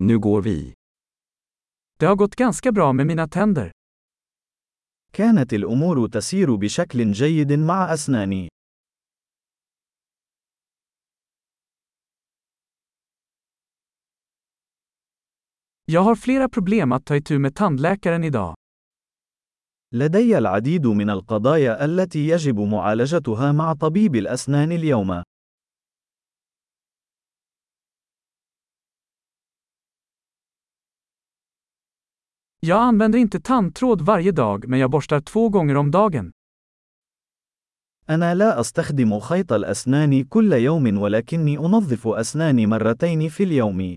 Nu går vi. Det har gått ganska bra med mina tänder. كانت الأمور تسير بشكل جيد مع أسناني. Jag har flera problem att ta itu med tandläkaren idag. لدي العديد من القضايا التي يجب معالجتها مع طبيب الأسنان اليوم. Jag använder inte tandtråd varje dag men jag borstar två gånger om dagen. أنا لا أستخدم خيط الأسنان كل يوم ولكني أنظف أسناني مرتين في اليوم.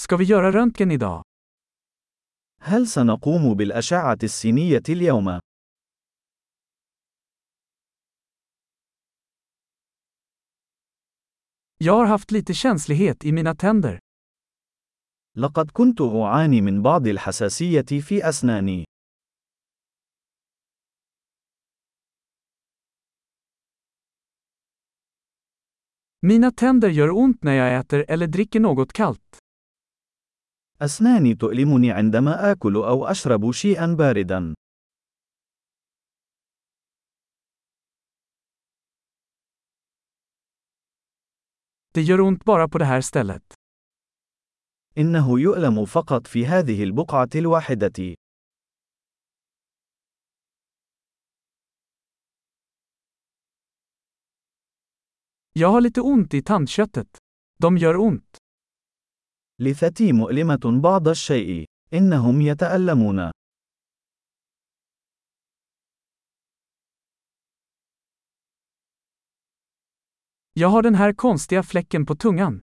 Ska vi göra röntgen idag? هل سنقوم بالأشعة السينية اليوم؟ Jag har haft lite känslighet i mina tänder. لقد كنت أعاني من بعض الحساسية في أسناني. Mina tänder gör ont när jag äter eller dricker något kallt. أسناني تؤلمني عندما آكل أو أشرب شيئا باردا. Det gör ont bara på det här stället. إنه يؤلم فقط في هذه البقعة الواحدة. Jag har lite ont i tandköttet. De gör ont. لثتي مؤلمة بعض الشيء. إنهم يتألمون. Jag har den här konstiga fläcken på tungan.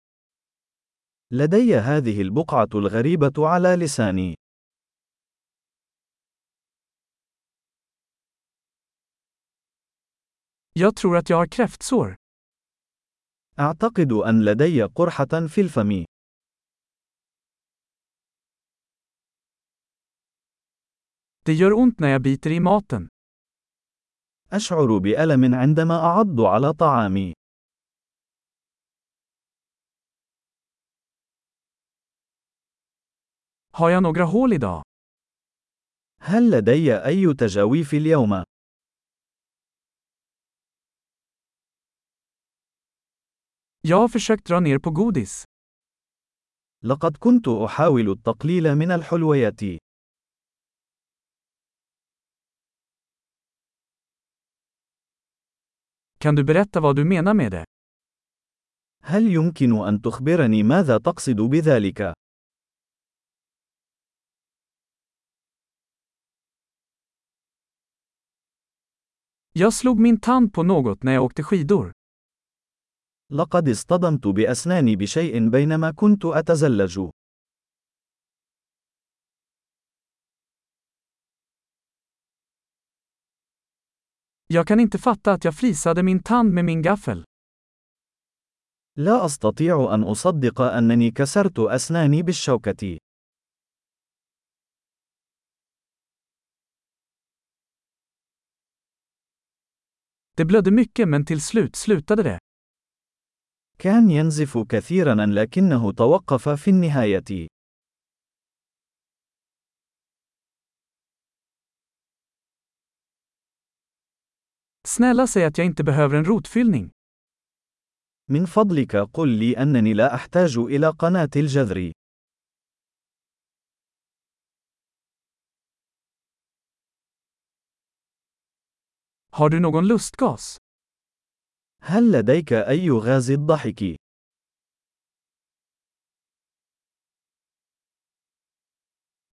لدي هذه البقعة الغريبة على لساني. Jag tror att jag har kräftsår. أعتقد أن لدي قرحة في الفم. Det gör ont när jag biter i maten. أشعر بألم عندما أعض على طعامي. Har jag några hål idag? هل لدي أي تجاويف اليوم؟ Jag har försökt dra ner på godis. لقد كنت أحاول التقليل من الحلويات. Kan du berätta vad du menar med det? هل يمكن أن تخبرني ماذا تقصد بذلك؟ Jag slog min tand på något när jag åkte skidor. لقد اصطدمت بأسناني بشيء بينما كنت أتزلج. Jag kan inte fatta att jag flisade min tand med min gaffel. لا أستطيع أن أصدق أنني كسرت أسناني بالشوكة. Det blödde mycket men till slut slutade det. كان ينزف كثيرا لكنه توقف في النهاية. Snälla säg att jag inte behöver en rotfyllning. من فضلك قل لي أنني لا أحتاج إلى قناة الجذر. Har du någon lustgas? هل لديك أي غاز الضحك؟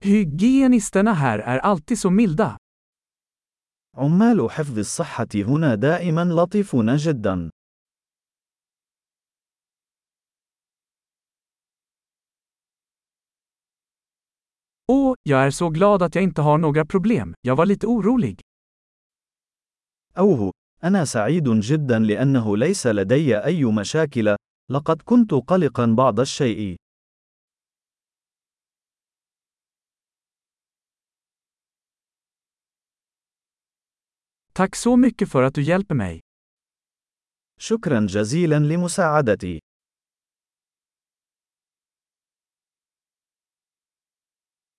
Hygienisterna här är alltid så milda. عمال حفظ الصحة هنا دائما لطيفون جدا. Åh, jag är så glad att jag inte har några problem, jag var lite orolig. أوه، أنا سعيد جدا لأنه ليس لدي أي مشاكل، لقد كنت قلقا بعض الشيء. Tack så mycket för att du hjälper mig. شكرا جزيلا لمساعدتي.